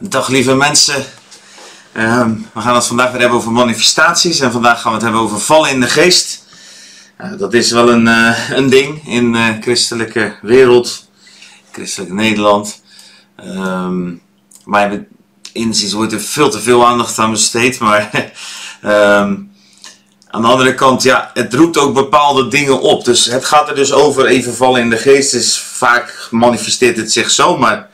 Dag lieve mensen. Ehm, we gaan het vandaag weer hebben over manifestaties en vandaag gaan we het hebben over vallen in de geest. Dat is wel een, eh, een ding in de christelijke wereld, christelijk Nederland. Um, maar wordt er veel te veel aandacht aan besteed, maar um, aan de andere kant, ja, het roept ook bepaalde dingen op. Dus het gaat er dus over even vallen in de geest. Is vaak manifesteert het zich zo, maar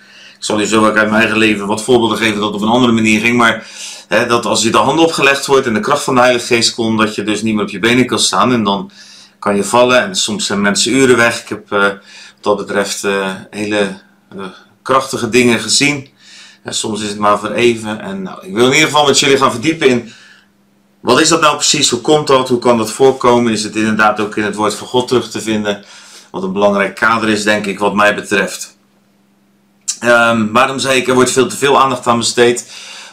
zal je zo ook uit mijn eigen leven wat voorbeelden geven dat het op een andere manier ging. Maar hè, dat als je de hand opgelegd wordt en de kracht van de Heilige Geest komt, dat je dus niet meer op je benen kan staan. En dan kan je vallen. En soms zijn mensen uren weg. Ik heb uh, wat dat betreft uh, hele uh, krachtige dingen gezien. En soms is het maar voor even. En nou, ik wil in ieder geval met jullie gaan verdiepen in. Wat is dat nou precies? Hoe komt dat? Hoe kan dat voorkomen? Is het inderdaad ook in het woord van God terug te vinden? Wat een belangrijk kader is, denk ik, wat mij betreft. Um, waarom zei ik, er wordt veel te veel aandacht aan besteed?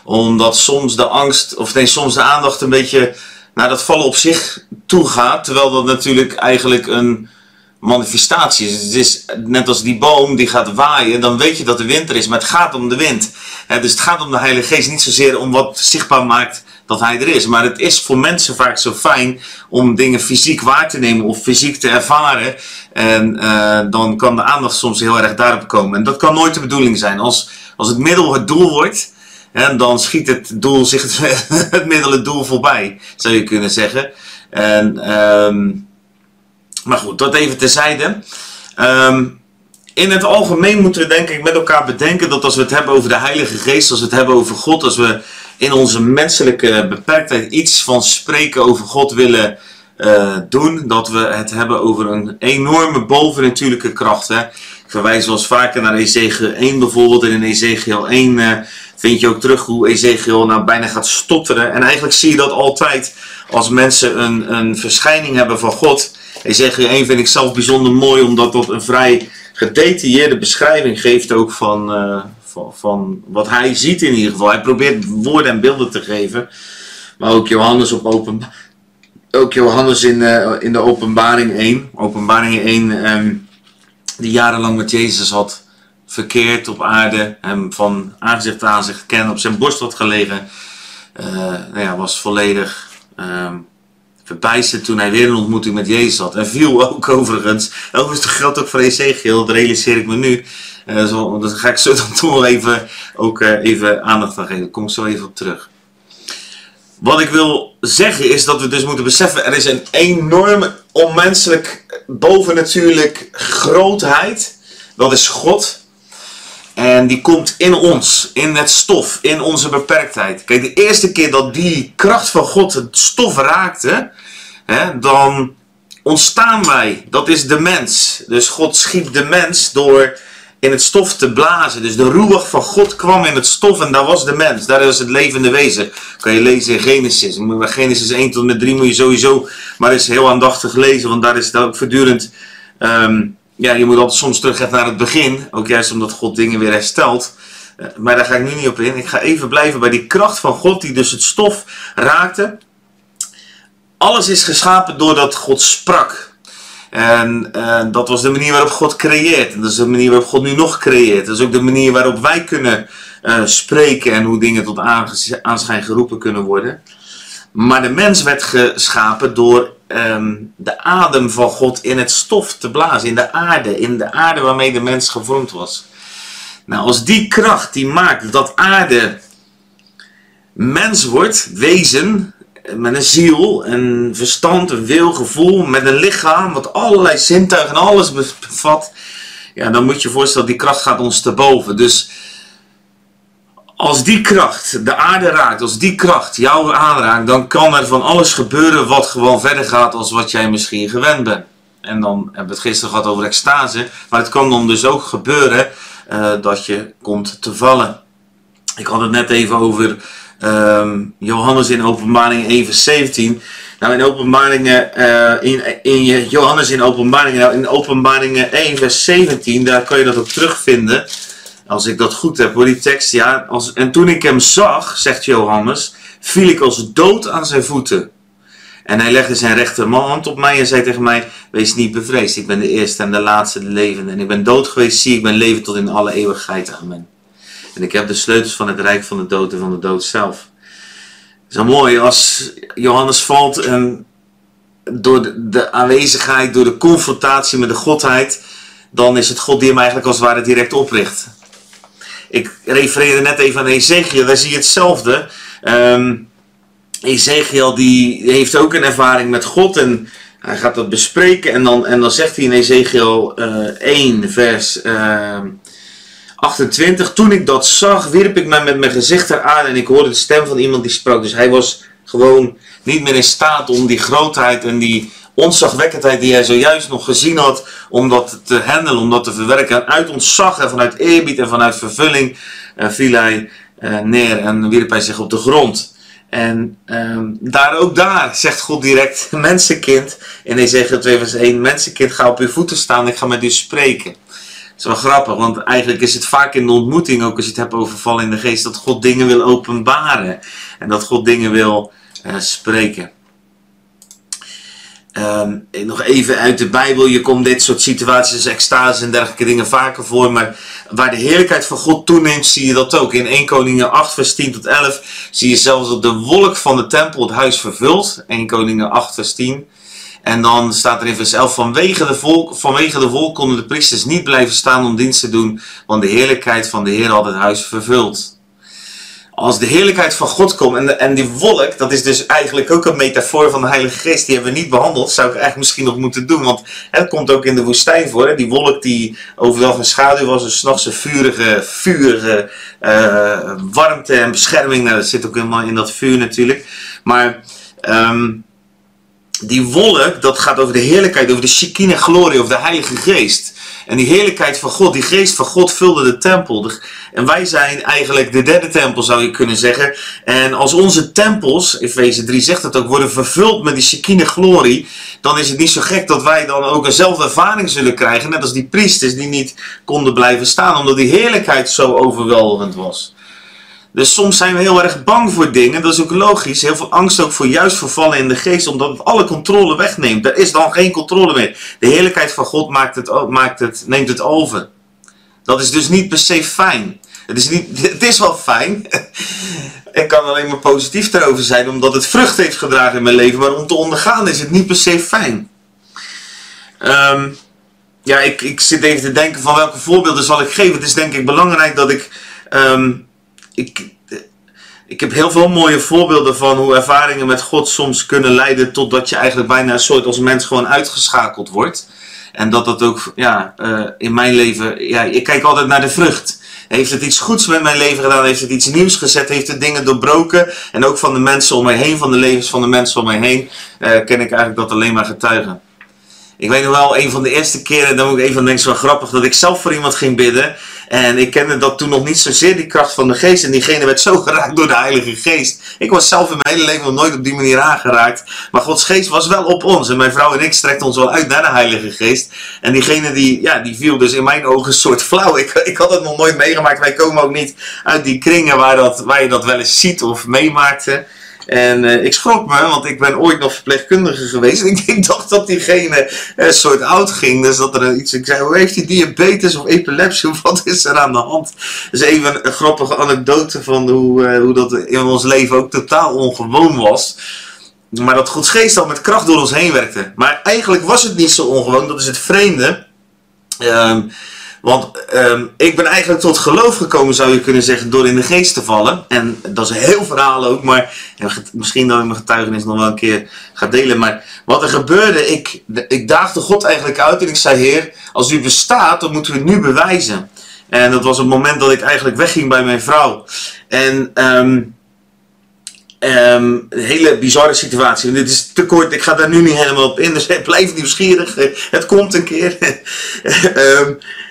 Omdat soms de angst, of nee, soms de aandacht een beetje naar dat vallen op zich toe gaat. Terwijl dat natuurlijk eigenlijk een manifestatie is. Het is net als die boom die gaat waaien, dan weet je dat de winter is. Maar het gaat om de wind. dus het gaat om de Heilige Geest, niet zozeer om wat zichtbaar maakt dat hij er is. Maar het is voor mensen vaak zo fijn om dingen fysiek waar te nemen of fysiek te ervaren. En uh, dan kan de aandacht soms heel erg daarop komen. En dat kan nooit de bedoeling zijn. Als, als het middel het doel wordt, hè, dan schiet het doel zich het, middel het doel voorbij, zou je kunnen zeggen. En, um, maar goed, dat even terzijde. Um, in het algemeen moeten we denk ik met elkaar bedenken dat als we het hebben over de Heilige Geest, als we het hebben over God, als we in onze menselijke beperktheid iets van spreken over God willen uh, doen, dat we het hebben over een enorme bovennatuurlijke kracht. Hè? Ik verwijs wel eens vaker naar Ezekiel 1 bijvoorbeeld. En in Ezekiel 1 uh, vind je ook terug hoe Ezekiel nou bijna gaat stotteren. En eigenlijk zie je dat altijd als mensen een, een verschijning hebben van God. Ezekiel 1 vind ik zelf bijzonder mooi, omdat dat een vrij gedetailleerde beschrijving geeft ook van, uh, van, wat hij ziet in ieder geval. Hij probeert woorden en beelden te geven. Maar ook Johannes op open, ook Johannes in, uh, in de openbaring 1. Openbaring 1 um, die jarenlang met Jezus had verkeerd op aarde. Hem van aangezicht tot aanzicht kennen, op zijn borst had gelegen. Uh, nou ja, was volledig um, verbijsterd toen hij weer een ontmoeting met Jezus had. En viel ook overigens. Overigens geldt ook voor Ezekiel, dat realiseer ik me nu. Uh, zo, daar ga ik zo dan toch nog even, ook, uh, even aandacht aan geven. Daar kom ik zo even op terug. Wat ik wil zeggen is dat we dus moeten beseffen, er is een enorme onmenselijk, bovennatuurlijk grootheid. Dat is God. En die komt in ons, in het stof, in onze beperktheid. Kijk, de eerste keer dat die kracht van God het stof raakte, hè, dan ontstaan wij. Dat is de mens. Dus God schiep de mens door in het stof te blazen. Dus de roerig van God kwam in het stof en daar was de mens. Daar was het levende wezen. Kan je lezen in Genesis. Genesis 1 tot met 3 moet je sowieso maar eens heel aandachtig lezen. Want daar is dat ook voortdurend... Um, ja, je moet altijd soms terug naar het begin. Ook juist omdat God dingen weer herstelt. Uh, maar daar ga ik nu niet op in. Ik ga even blijven bij die kracht van God die dus het stof raakte. Alles is geschapen doordat God sprak. En uh, dat was de manier waarop God creëert. Dat is de manier waarop God nu nog creëert. Dat is ook de manier waarop wij kunnen uh, spreken en hoe dingen tot aanschijn geroepen kunnen worden. Maar de mens werd geschapen door um, de adem van God in het stof te blazen, in de aarde, in de aarde waarmee de mens gevormd was. Nou, als die kracht die maakt dat aarde mens wordt, wezen, met een ziel, een verstand, een wil, gevoel, met een lichaam, wat allerlei zintuigen en alles bevat, ja, dan moet je je voorstellen, die kracht gaat ons te boven. Dus als die kracht de aarde raakt, als die kracht jou aanraakt, dan kan er van alles gebeuren wat gewoon verder gaat als wat jij misschien gewend bent. En dan hebben we het gisteren gehad over extase, maar het kan dan dus ook gebeuren uh, dat je komt te vallen. Ik had het net even over um, Johannes in openbaring 1 vers 17. Nou in openbaringen, uh, in, in Johannes in openbaringen, nou in openbaringen 1 vers 17, daar kan je dat ook terugvinden. Als ik dat goed heb hoor, die tekst. Ja, als, en toen ik hem zag, zegt Johannes, viel ik als dood aan zijn voeten. En hij legde zijn rechterhand op mij en zei tegen mij, wees niet bevreesd. Ik ben de eerste en de laatste de levende. En ik ben dood geweest, zie ik ben leven tot in alle eeuwigheid. Amen. En ik heb de sleutels van het rijk van de dood en van de dood zelf. Wel mooi als Johannes valt en door de, aanwezigheid, door de confrontatie met de godheid, dan is het God die hem eigenlijk als het ware direct opricht. Ik refereerde net even aan Ezekiel, daar zie je hetzelfde. Um, Ezekiel die heeft ook een ervaring met God en hij gaat dat bespreken en dan, en dan zegt hij in Ezekiel uh, 1 vers uh, 28. Toen ik dat zag, wierp ik mij met mijn gezicht eraan en ik hoorde de stem van iemand die sprak. Dus hij was gewoon niet meer in staat om die grootheid en die ontzagwekkendheid die hij zojuist nog gezien had, om dat te handelen, om dat te verwerken. En uit ontzag en vanuit eerbied en vanuit vervulling uh, viel hij uh, neer en wierp hij zich op de grond. En um, daar ook daar zegt God direct, mensenkind, in Ezekiel 2 vers 1, mensenkind ga op uw voeten staan, ik ga met u spreken. Is wel grappig, want eigenlijk is het vaak in de ontmoeting, ook als je het hebt over vallen in de geest, dat God dingen wil openbaren. En dat God dingen wil uh, spreken. Um, nog even uit de Bijbel, je komt dit soort situaties extase en dergelijke dingen vaker voor, maar waar de heerlijkheid van God toeneemt, zie je dat ook. In 1 Koningen 8 vers 10 tot 11 zie je zelfs dat de wolk van de tempel het huis vervult. 1 Koningen 8 vers 10. En dan staat er in vers 11, vanwege de, volk, vanwege de wolk konden de priesters niet blijven staan om dienst te doen, want de heerlijkheid van de Heer had het huis vervuld als de heerlijkheid van God komt en, en die wolk, dat is dus eigenlijk ook een metafoor van de Heilige Geest, die hebben we niet behandeld, zou ik eigenlijk misschien nog moeten doen, want het komt ook in de woestijn voor, hè? die wolk die overdag een schaduw was, en s'nachts een vurige, vurige uh, warmte en bescherming, nou, dat zit ook helemaal in dat vuur natuurlijk, maar um, die wolk, dat gaat over de heerlijkheid, over de Shekinah glorie, over de Heilige Geest. En die heerlijkheid van God, die geest van God vulde de tempel. En wij zijn eigenlijk de derde tempel, zou je kunnen zeggen. En als onze tempels, Efeze 3 zegt het ook, worden vervuld met die Shekinah glorie, dan is het niet zo gek dat wij dan ook eenzelfde ervaring zullen krijgen. Net als die priesters die niet konden blijven staan, omdat die heerlijkheid zo overweldigend was. Dus soms zijn we heel erg bang voor dingen. Dat is ook logisch. Heel veel angst ook voor juist vervallen in de geest. Omdat het alle controle wegneemt. Er is dan geen controle meer. De heerlijkheid van God maakt het, maakt het, neemt het over. Dat is dus niet per se fijn. Het is, niet, het is wel fijn. Ik kan alleen maar positief erover zijn. Omdat het vrucht heeft gedragen in mijn leven. Maar om te ondergaan is het niet per se fijn. Um, ja, ik, ik zit even te denken van welke voorbeelden zal ik geven. Het is denk ik belangrijk dat ik... Um, ik, ik heb heel veel mooie voorbeelden van hoe ervaringen met God soms kunnen leiden tot dat je eigenlijk bijna een soort als mens gewoon uitgeschakeld wordt. En dat dat ook ja, uh, in mijn leven, ja, ik kijk altijd naar de vrucht. Heeft het iets goeds met mijn leven gedaan? Heeft het iets nieuws gezet? Heeft het dingen doorbroken? En ook van de mensen om mij heen, van de levens van de mensen om mij heen, uh, ken ik eigenlijk dat alleen maar getuigen. Ik weet nog wel, een van de eerste keren, dan moet ik even denken, zo grappig, dat ik zelf voor iemand ging bidden. En ik kende dat toen nog niet zozeer, die kracht van de geest. En diegene werd zo geraakt door de Heilige Geest. Ik was zelf in mijn hele leven nog nooit op die manier aangeraakt. Maar Gods geest was wel op ons. En mijn vrouw en ik strekten ons wel uit naar de Heilige Geest. En diegene die, ja, die viel dus in mijn ogen een soort flauw. Ik, ik had het nog nooit meegemaakt. Wij komen ook niet uit die kringen waar, dat, waar je dat wel eens ziet of meemaakte. En uh, ik schrok me, want ik ben ooit nog verpleegkundige geweest. En ik, dacht dat diegene een uh, soort oud ging. Dus dat er iets. Ik zei: Hoe heeft hij diabetes of epilepsie? Of wat is er aan de hand? Dus even een grappige anekdote van hoe, uh, hoe dat in ons leven ook totaal ongewoon was. Maar dat Gods geest al met kracht door ons heen werkte. Maar eigenlijk was het niet zo ongewoon. Dat is het vreemde. Um, want um, ik ben eigenlijk tot geloof gekomen, zou je kunnen zeggen, door in de geest te vallen. En dat is een heel verhaal ook, maar misschien dat ik mijn getuigenis nog wel een keer ga delen. Maar wat er gebeurde, ik, ik daagde God eigenlijk uit en ik zei, Heer, als u bestaat, dan moeten we het nu bewijzen. En dat was het moment dat ik eigenlijk wegging bij mijn vrouw. En um, Um, een hele bizarre situatie. dit is te kort, ik ga daar nu niet helemaal op in. Dus blijf nieuwsgierig. Het komt een keer. um,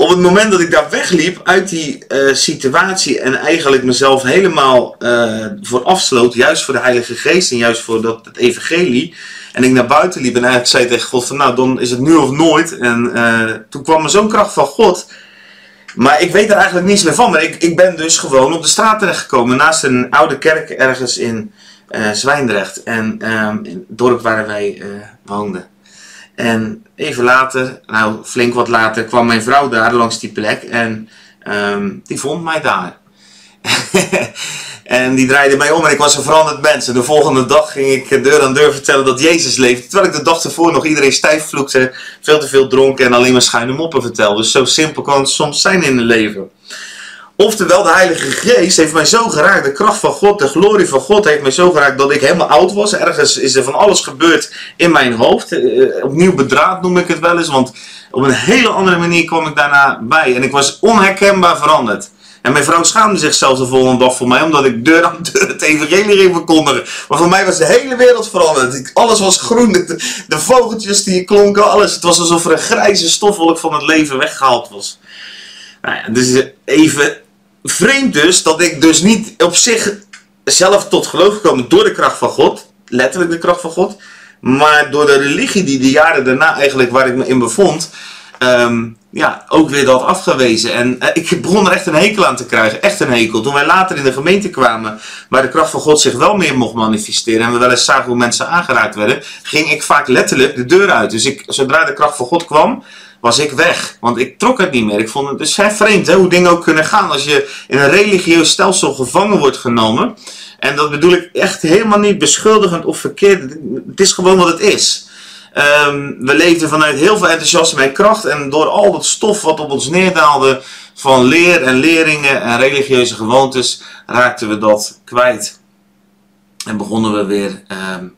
op het moment dat ik daar wegliep uit die uh, situatie en eigenlijk mezelf helemaal uh, voor afsloot, juist voor de Heilige Geest en juist voor dat, het evangelie, en ik naar buiten liep en eigenlijk zei tegen God van nou, dan is het nu of nooit. En uh, toen kwam er zo'n kracht van God. Maar ik weet er eigenlijk niets meer van. Maar ik, ik ben dus gewoon op de straat terechtgekomen naast een oude kerk ergens in Zwijndrecht. En in het dorp waar wij woonden. En even later, nou flink wat later, kwam mijn vrouw daar langs die plek. En ehm, die vond mij daar. en die draaide mij om en ik was een veranderd mens. En de volgende dag ging ik deur aan deur vertellen dat Jezus leefde. Terwijl ik de dag ervoor nog iedereen stijf vloekte, veel te veel dronken en alleen maar schuine moppen vertelde. Dus zo simpel kan het soms zijn in het leven. Oftewel, de Heilige Geest heeft mij zo geraakt. De kracht van God, de glorie van God heeft mij zo geraakt dat ik helemaal oud was. Ergens is er van alles gebeurd in mijn hoofd. Uh, opnieuw bedraad noem ik het wel eens. Want op een hele andere manier kwam ik daarna bij. En ik was onherkenbaar veranderd. En mijn vrouw schaamde zichzelf de volgende dag voor mij, omdat ik deur aan deur het evangelie ging verkondigen. Maar voor mij was de hele wereld veranderd. Alles was groen, de, de vogeltjes die klonken, alles. Het was alsof er een grijze stofwolk van het leven weggehaald was. Nou ja, dus even vreemd dus, dat ik dus niet op zich zelf tot geloof gekomen door de kracht van God. Letterlijk de kracht van God. Maar door de religie die de jaren daarna eigenlijk waar ik me in bevond, ehm, ja, ook weer dat afgewezen. En uh, ik begon er echt een hekel aan te krijgen. Echt een hekel. Toen wij later in de gemeente kwamen, waar de kracht van God zich wel meer mocht manifesteren. En we wel eens zagen hoe mensen aangeraakt werden. Ging ik vaak letterlijk de deur uit. Dus ik, zodra de kracht van God kwam, was ik weg. Want ik trok het niet meer. Ik vond het dus vreemd hè, hoe dingen ook kunnen gaan. Als je in een religieus stelsel gevangen wordt genomen. En dat bedoel ik echt helemaal niet beschuldigend of verkeerd. Het is gewoon wat het is. Um, we leefden vanuit heel veel enthousiasme en kracht. En door al dat stof wat op ons neerdaalde van leer en leringen en religieuze gewoontes, raakten we dat kwijt. En begonnen we weer um,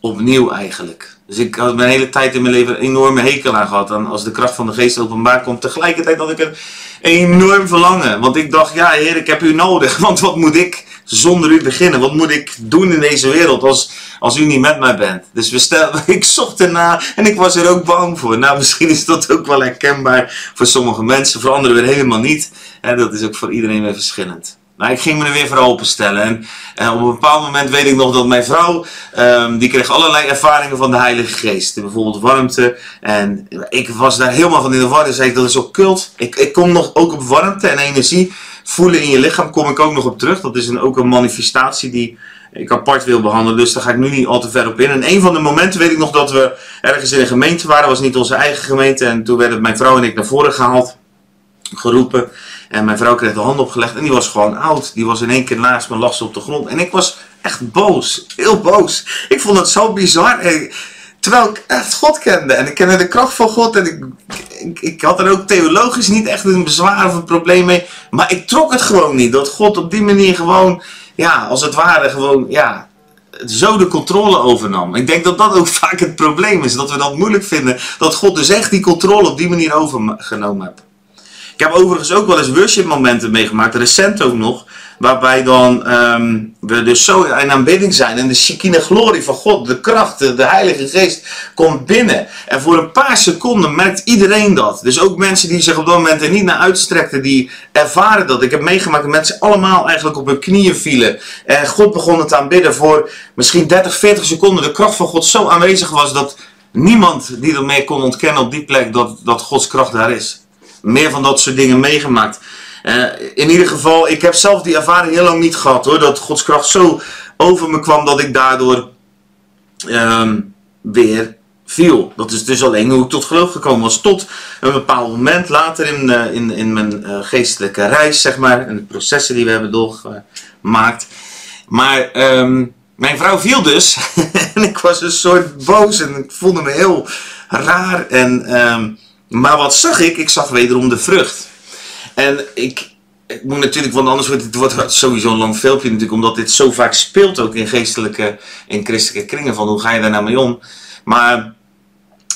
opnieuw eigenlijk. Dus ik had mijn hele tijd in mijn leven een enorme hekel aan gehad. En als de kracht van de geest openbaar komt, tegelijkertijd had ik een enorm verlangen. Want ik dacht, ja heer, ik heb u nodig. Want wat moet ik zonder u beginnen? Wat moet ik doen in deze wereld als, als u niet met mij bent? Dus we stel, ik zocht erna en ik was er ook bang voor. Nou, misschien is dat ook wel herkenbaar voor sommige mensen, voor anderen weer helemaal niet. En dat is ook voor iedereen weer verschillend. Nou, ik ging me er weer voor openstellen. En, en op een bepaald moment weet ik nog dat mijn vrouw, um, die kreeg allerlei ervaringen van de Heilige Geest. Bijvoorbeeld warmte. En ik was daar helemaal van in de war. En zei ik, dat is ook. Ik, ik kom nog ook op warmte en energie voelen in je lichaam, kom ik ook nog op terug. Dat is een, ook een manifestatie die ik apart wil behandelen. Dus daar ga ik nu niet al te ver op in. En een van de momenten weet ik nog dat we ergens in een gemeente waren. was niet onze eigen gemeente. En toen werden mijn vrouw en ik naar voren gehaald. Geroepen. En mijn vrouw kreeg de hand opgelegd en die was gewoon oud. Die was in één keer naast me, lag ze op de grond. En ik was echt boos, heel boos. Ik vond het zo bizar. terwijl ik echt God kende en ik kende de kracht van God. En ik, ik, ik, had er ook theologisch niet echt een bezwaar of een probleem mee. Maar ik trok het gewoon niet. Dat God op die manier gewoon, ja, als het ware, gewoon, ja, zo de controle overnam. Ik denk dat dat ook vaak het probleem is. Dat we dat moeilijk vinden. Dat God dus echt die controle op die manier overgenomen heeft. Ik heb overigens ook wel eens worship momenten meegemaakt, recent ook nog. Waarbij dan um, we dus zo in aanbidding zijn. En de Shekinah glorie van God, de kracht, de, Heilige Geest komt binnen. En voor een paar seconden merkt iedereen dat. Dus ook mensen die zich op dat moment er niet naar uitstrekten, die ervaren dat. Ik heb meegemaakt dat mensen allemaal eigenlijk op hun knieën vielen. En God begon het aanbidden voor misschien 30, 40 seconden. De kracht van God zo aanwezig was dat niemand die er mee kon ontkennen op die plek dat, dat Gods kracht daar is meer van dat soort dingen meegemaakt. Uh, in ieder geval, ik heb zelf die ervaring heel lang niet gehad hoor. Dat Gods kracht zo over me kwam dat ik daardoor um, weer viel. Dat is dus alleen hoe ik tot geloof gekomen was. Tot een bepaald moment later in, uh, in, in mijn uh, geestelijke reis, zeg maar. En de processen die we hebben doorgemaakt. Maar um, mijn vrouw viel dus. en ik was een soort boos en ik voelde me heel raar. En um, maar wat zag ik? Ik zag wederom de vrucht. En ik, ik moet natuurlijk, want anders wordt het wordt sowieso een lang filmpje natuurlijk, omdat dit zo vaak speelt ook in geestelijke, in christelijke kringen, van hoe ga je daar nou mee om. Maar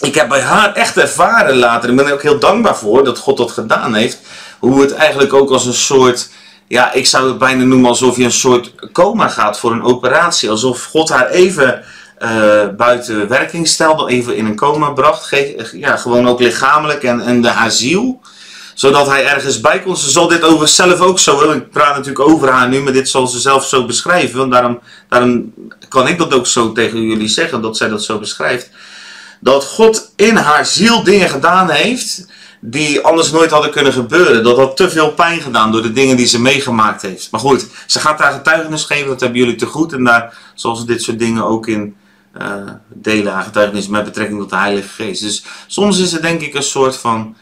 ik heb bij haar echt ervaren later, ik ben er ook heel dankbaar voor dat God dat gedaan heeft, hoe het eigenlijk ook als een soort, ja, ik zou het bijna noemen alsof je een soort coma gaat voor een operatie. Alsof God haar even uh, buiten werking stelde, even in een coma bracht. ja, gewoon ook lichamelijk en, en de asiel. Zodat hij ergens bij kon. Ze zal dit over zelf ook zo. Ik praat natuurlijk over haar nu, maar dit zal ze zelf zo beschrijven. Want daarom, daarom kan ik dat ook zo tegen jullie zeggen, dat zij dat zo beschrijft. Dat God in haar ziel dingen gedaan heeft die anders nooit hadden kunnen gebeuren. Dat had te veel pijn gedaan door de dingen die ze meegemaakt heeft. Maar goed, ze gaat daar getuigenis geven, dat hebben jullie te goed. En daar zal ze dit soort dingen ook in uh, delen aan getuigenis met betrekking tot de Heilige Geest. Dus soms is het denk ik een soort van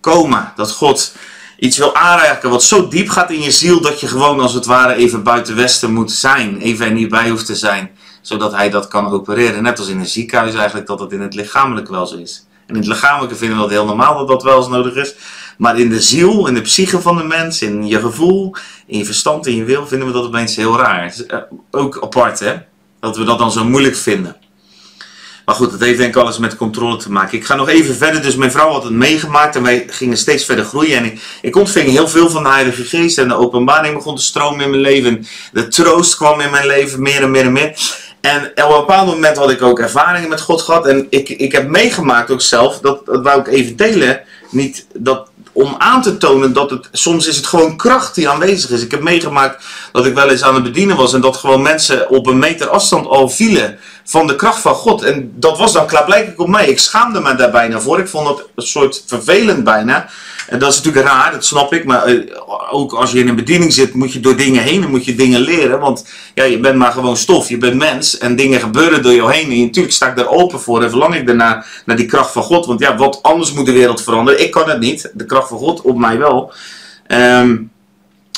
coma. Dat God iets wil aanraken wat zo diep gaat in je ziel dat je gewoon als het ware even buiten Westen moet zijn. Even er niet bij hoeft te zijn. Zodat hij dat kan opereren. Net als in een ziekenhuis eigenlijk dat het in het lichamelijk wel zo is. En in het lichamelijke vinden we dat heel normaal dat dat wel eens nodig is. Maar in de ziel, in de psyche van de mens, in je gevoel, in je verstand, in je wil, vinden we dat opeens heel raar. Eh, ook apart hè. Dat we dat dan zo moeilijk vinden. Maar goed, dat heeft denk ik alles met controle te maken. Ik ga nog even verder. Dus mijn vrouw had het meegemaakt en wij gingen steeds verder groeien. En ik, ik ontving heel veel van de Heilige Geest. En de openbaring begon te stromen in mijn leven. De troost kwam in mijn leven meer en meer en meer. En op een bepaald moment had ik ook ervaringen met God gehad. En ik, ik heb meegemaakt ook zelf, dat, dat wou ik even delen. Niet dat, om aan te tonen dat het, soms is het gewoon kracht die aanwezig is. Ik heb meegemaakt dat ik wel eens aan het bedienen was en dat gewoon mensen op een meter afstand al vielen van de kracht van God. En dat was dan klaarblijkelijk op mij. Ik schaamde me daar bijna voor. Ik vond het een soort vervelend bijna. En dat is natuurlijk raar, dat snap ik. Maar eh, ook als je in een bediening zit, moet je door dingen heen en moet je dingen leren. Want ja, je bent maar gewoon stof, je bent mens. En dingen gebeuren door jou heen. En natuurlijk sta ik daar open voor en verlang ik daarna naar die kracht van God. Want ja, wat anders moet de wereld veranderen. Ik kan het niet. De kracht van God op mij wel. Um,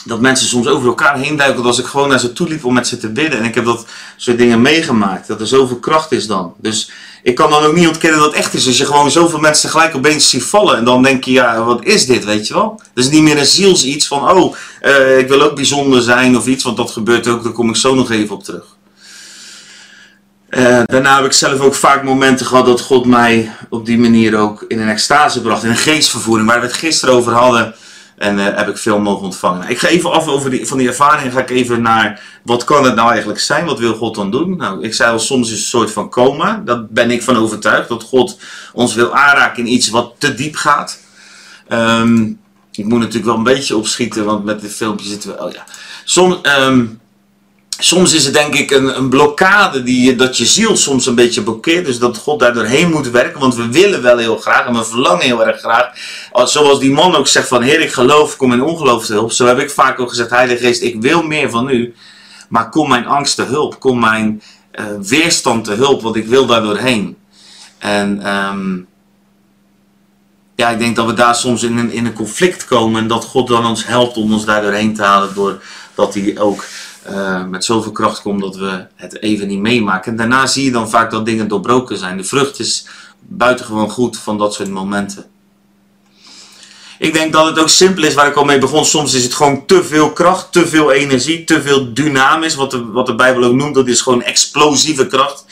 dat mensen soms over elkaar heen duiken als ik gewoon naar ze toe liep om met ze te bidden. En ik heb dat soort dingen meegemaakt. Dat er zoveel kracht is dan. Dus ik kan dan ook niet ontkennen dat het echt is. Als je gewoon zoveel mensen tegelijk opeens ziet vallen. En dan denk je, ja, wat is dit, weet je wel? Is niet meer een ziels iets van, oh, uh, ik wil ook bijzonder zijn of iets. Want dat gebeurt ook, daar kom ik zo nog even op terug. Uh, daarna heb ik zelf ook vaak momenten gehad dat God mij op die manier ook in een extase bracht. In een geestvervoering, waar we het gisteren over hadden. En uh, heb ik veel mogen ontvangen. Ik ga even af over die, van die ervaring. Ga ik even naar wat kan het nou eigenlijk zijn? Wat wil God dan doen? Nou, ik zei al, soms is het een soort van coma. Daar ben ik van overtuigd. Dat God ons wil aanraken in iets wat te diep gaat. Um, ik moet natuurlijk wel een beetje opschieten, want met dit filmpje zitten we. Oh ja. Soms, um, soms is het denk ik een, een blokkade die, dat je ziel soms een beetje blokkeert. Dus dat God daar doorheen moet werken. Want we willen wel heel graag en we verlangen heel erg graag. Zoals die man ook zegt van Heer ik geloof, kom in ongeloof te hulp. Zo heb ik vaak ook gezegd Heilige Geest ik wil meer van u. Maar kom mijn angst te hulp. Kom mijn uh, weerstand te hulp. Want ik wil daar doorheen. En um, ja, ik denk dat we daar soms in een, in een conflict komen. En dat God dan ons helpt om ons daar doorheen te halen. Doordat hij ook uh, met zoveel kracht komt dat we het even niet meemaken. En daarna zie je dan vaak dat dingen doorbroken zijn. De vrucht is buitengewoon goed van dat soort momenten. Ik denk dat het ook simpel is waar ik al mee begon. Soms is het gewoon te veel kracht, te veel energie, te veel dynamisch. Wat de, wat de Bijbel ook noemt, dat is gewoon explosieve kracht.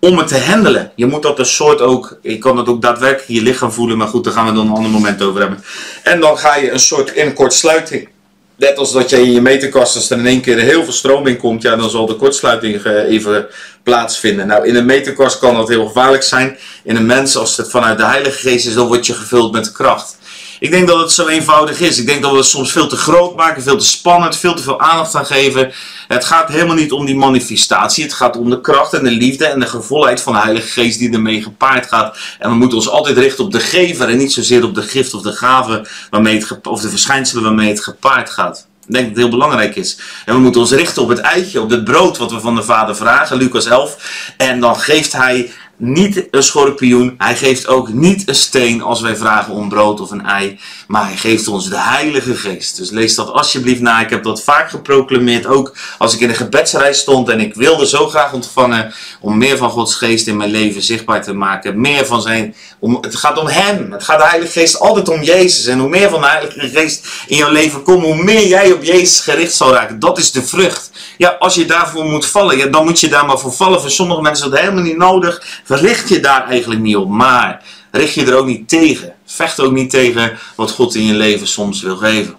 Om het te handelen. Je moet dat een soort ook, je kan dat ook daadwerkelijk in je lichaam voelen. Maar goed, daar gaan we dan een ander moment over hebben. En dan ga je een soort in kortsluiting Net als dat je in je meterkast, als er in één keer heel veel stroom in komt, ja, dan zal de kortsluiting eh, even plaatsvinden. Nou, in een meterkast kan dat heel gevaarlijk zijn. In een mens, als het vanuit de Heilige Geest is, dan word je gevuld met kracht. Ik denk dat het zo eenvoudig is. Ik denk dat we het soms veel te groot maken, veel te spannend, veel te veel aandacht aan geven. Het gaat helemaal niet om die manifestatie. Het gaat om de kracht en de liefde en de gevolheid van de Heilige Geest die ermee gepaard gaat. En we moeten ons altijd richten op de gever en niet zozeer op de gift of de gave waarmee het, of de verschijnselen waarmee het gepaard gaat. Ik denk dat het heel belangrijk is. En we moeten ons richten op het eitje, op het brood wat we van de Vader vragen, Lucas 11. En dan geeft hij niet een schorpioen. Hij geeft ook niet een steen als wij vragen om brood of een ei. Maar hij geeft ons de Heilige Geest. Dus lees dat alsjeblieft na. Ik heb dat vaak geproclameerd. Ook als ik in de gebedsreis stond en ik wilde zo graag ontvangen. Om meer van Gods Geest in mijn leven zichtbaar te maken. Meer van zijn. Om, het gaat om Hem. Het gaat de Heilige Geest altijd om Jezus. En hoe meer van de Heilige Geest in jouw leven komt, hoe meer jij op Jezus gericht zal raken. Dat is de vrucht. Ja, als je daarvoor moet vallen, ja, dan moet je daar maar voor vallen. Voor sommige mensen is dat helemaal niet nodig. Verricht je daar eigenlijk niet op. Maar richt je er ook niet tegen. Vecht ook niet tegen wat God in je leven soms wil geven.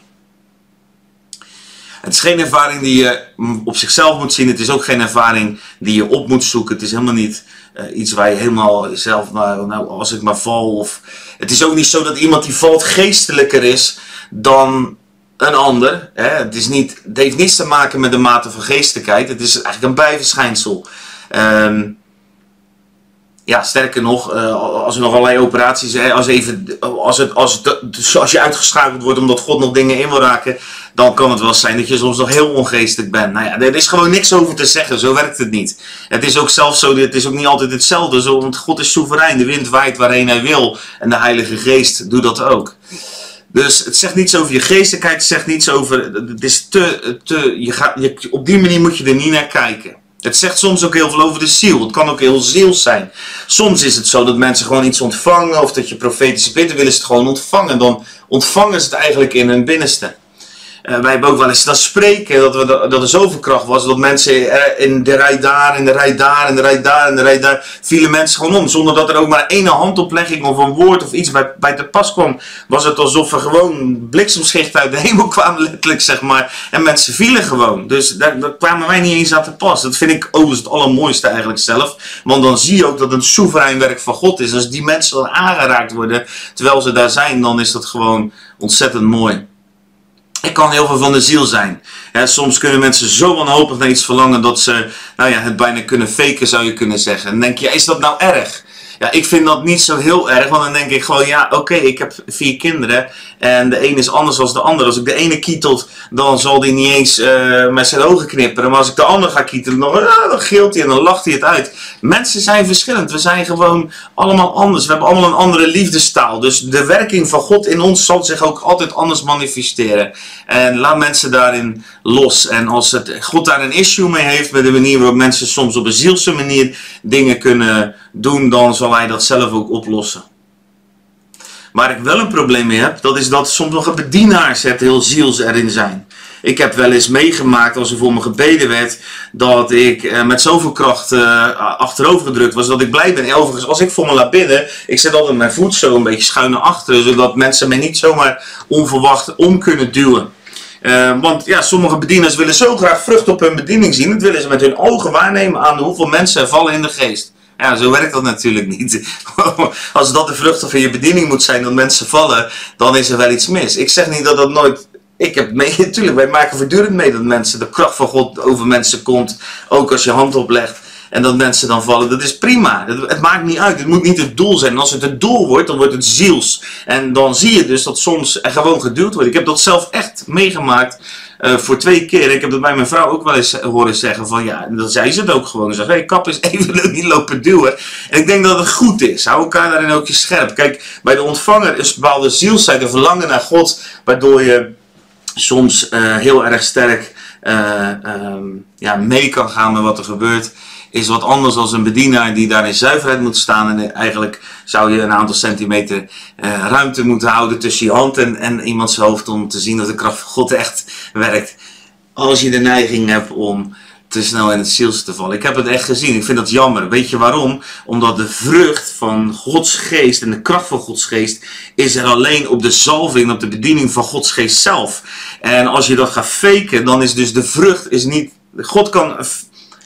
Het is geen ervaring die je op zichzelf moet zien. Het is ook geen ervaring die je op moet zoeken. Het is helemaal niet uh, iets waar je helemaal zelf, nou, nou, als ik maar val. Het is ook niet zo dat iemand die valt geestelijker is dan een ander. Hè? Het, is niet, het heeft niets te maken met de mate van geestelijkheid. Het is eigenlijk een bijverschijnsel. Um, ja, sterker nog, uh, als er nog allerlei operaties, als, even, als, het, als, het, als je uitgeschakeld wordt omdat God nog dingen in wil raken, dan kan het wel zijn dat je soms nog heel ongeestelijk bent. Nou ja, er is gewoon niks over te zeggen, zo werkt het niet. Het is ook zelfs zo, het is ook niet altijd hetzelfde, zo, want God is soeverein, de wind waait waarheen hij wil en de Heilige Geest doet dat ook. Dus het zegt niets over je geestelijkheid, het zegt niets over. Het is te. te je gaat, je, op die manier moet je er niet naar kijken. Het zegt soms ook heel veel over de ziel. Het kan ook heel ziels zijn. Soms is het zo dat mensen gewoon iets ontvangen. Of dat je profetische bidden willen ze het gewoon ontvangen. Dan ontvangen ze het eigenlijk in hun binnenste. Uh, wij hebben ook wel eens dat spreken, dat, we, dat er zoveel kracht was, dat mensen in de rij daar, in de rij daar, in de rij daar, in de rij daar, vielen mensen gewoon om. Zonder dat er ook maar één handoplegging of een woord of iets bij, bij te pas kwam, was het alsof er gewoon bliksemschichten uit de hemel kwamen, letterlijk zeg maar. En mensen vielen gewoon. Dus daar, daar kwamen wij niet eens aan te pas. Dat vind ik overigens het allermooiste eigenlijk zelf. Want dan zie je ook dat het soeverein werk van God is. Als die mensen dan aangeraakt worden, terwijl ze daar zijn, dan is dat gewoon ontzettend mooi. Het kan heel veel van de ziel zijn. soms kunnen mensen zo wanhopig naar iets verlangen dat ze nou ja, het bijna kunnen faken, zou je kunnen zeggen. En denk je, is dat nou erg? Ja, ik vind dat niet zo heel erg, want dan denk ik gewoon, ja, oké, ik heb vier kinderen en de een is anders dan de ander. Als ik de ene kietelt, dan zal die niet eens uh, met zijn ogen knipperen. Maar als ik de ander ga kietelen, dan, uh, gilt hij en dan lacht hij het uit. Mensen zijn verschillend. We zijn gewoon allemaal anders. We hebben allemaal een andere liefdestaal. Dus de werking van God in ons zal zich ook altijd anders manifesteren. En laat mensen daarin los. En als het, God daar een issue mee heeft met de manier waarop mensen soms op een zielse manier dingen kunnen doen, dan zal hij dat zelf ook oplossen. Waar ik wel een probleem mee heb, dat is dat een bedienaars het heel ziels erin zijn. Ik heb wel eens meegemaakt als er voor me gebeden werd dat ik eh, met zoveel kracht uh, achterover gedrukt was dat ik blij ben. Overigens, als ik voor me laat bidden, ik zet altijd mijn voet zo een beetje schuin naar achteren, zodat mensen mij niet zomaar onverwacht om kunnen duwen. Uh, want ja, sommige bedieners willen zo graag vrucht op hun bediening zien. Dat willen ze met hun ogen waarnemen aan hoeveel mensen vallen in de geest. Ja, zo werkt dat natuurlijk niet. Als dat de vrucht van je bediening moet zijn dat mensen vallen, dan is er wel iets mis. Ik zeg niet dat dat nooit. Ik heb mee, natuurlijk, wij maken voortdurend mee dat mensen, de kracht van God over mensen komt. Ook als je hand oplegt en dat mensen dan vallen. Dat is prima. Het, maakt niet uit. Het moet niet het doel zijn. En als het het doel wordt, dan wordt het ziels. En dan zie je dus dat soms er gewoon geduwd wordt. Ik heb dat zelf echt meegemaakt uh, voor twee keer. Ik heb dat bij mijn vrouw ook wel eens horen zeggen van ja, en dan zei ze het ook gewoon. Ze zei, hey, kap is even niet lopen duwen. En ik denk dat het goed is. Hou elkaar daarin ook je scherp. Kijk, bij de ontvanger is bepaalde zielsheid, verlangen naar God, waardoor je soms uh, heel erg sterk uh, um, ja, mee kan gaan met wat er gebeurt is wat anders dan een bedienaar die daar in zuiverheid moet staan. En eigenlijk zou je een aantal centimeter uh, ruimte moeten houden tussen je hand en, en iemands hoofd om te zien dat de kracht van God echt werkt. Als je de neiging hebt om te snel in het ziels te vallen. Ik heb het echt gezien. Ik vind dat jammer. Weet je waarom? Omdat de vrucht van Gods geest en de kracht van Gods geest is er alleen op de zalving, op de bediening van Gods geest zelf. En als je dat gaat faken, dan is dus de vrucht is niet. God kan,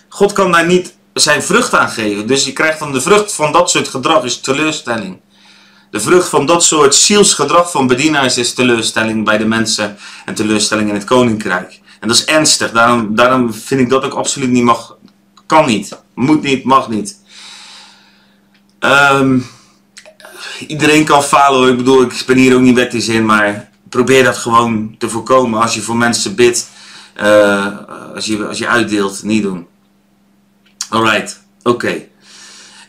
God kan daar niet zijn vrucht aan geven. Dus je krijgt dan de vrucht van dat soort gedrag is teleurstelling. De vrucht van dat soort zielsgedrag van bedienaars is teleurstelling bij de mensen en teleurstelling in het koninkrijk. En dat is ernstig. Daarom, daarom vind ik dat ook absoluut niet mag. Kan niet. Moet niet, mag niet. Um, iedereen kan falen hoor. Ik bedoel, ik ben hier ook niet wettisch in, maar probeer dat gewoon te voorkomen als je voor mensen bidt. Uh, als, je, als je uitdeelt, niet doen. Alright, oké.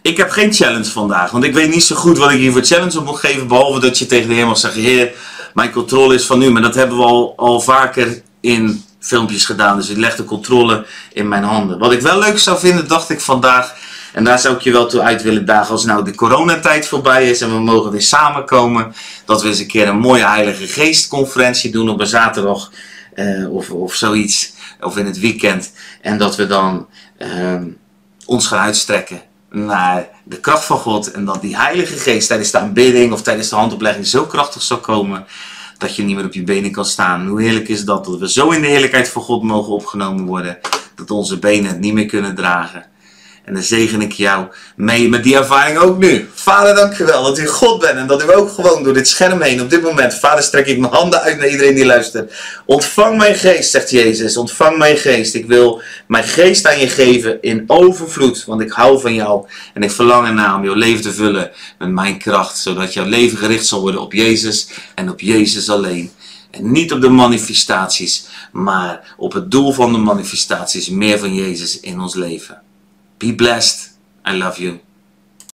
Ik heb geen challenge vandaag, want ik weet niet zo goed wat ik hier voor challenge op moet geven. Behalve dat je tegen de hemel zegt: Heer, mijn controle is van u. Maar dat hebben we al, al vaker in filmpjes gedaan. Dus ik leg de controle in mijn handen. Wat ik wel leuk zou vinden, dacht ik vandaag. En daar zou ik je wel toe uit willen dagen als nou de coronatijd voorbij is en we mogen weer samenkomen. Dat we eens een keer een mooie Heilige Geestconferentie doen op een zaterdag uh, of, of zoiets. Of in het weekend. En dat we dan uh, ons gaan uitstrekken naar de kracht van God. En dat die Heilige Geest tijdens de aanbidding of tijdens de handoplegging zo krachtig zal komen. Dat je niet meer op je benen kan staan. Hoe heerlijk is dat? Dat we zo in de heerlijkheid van God mogen opgenomen worden. Dat onze benen het niet meer kunnen dragen. En dan zegen ik jou mee met die ervaring ook nu. Vader, dank u wel dat u God bent en dat u ook gewoon door dit scherm heen op dit moment. Vader, strek ik mijn handen uit naar iedereen die luistert. Ontvang mijn geest, zegt Jezus. Ontvang mijn geest. Ik wil mijn geest aan je geven in overvloed, want ik hou van jou. En ik verlang ernaar om jouw leven te vullen met mijn kracht, zodat jouw leven gericht zal worden op Jezus en op Jezus alleen. En niet op de manifestaties, maar op het doel van de manifestaties, meer van Jezus in ons leven. Be blessed. I love you.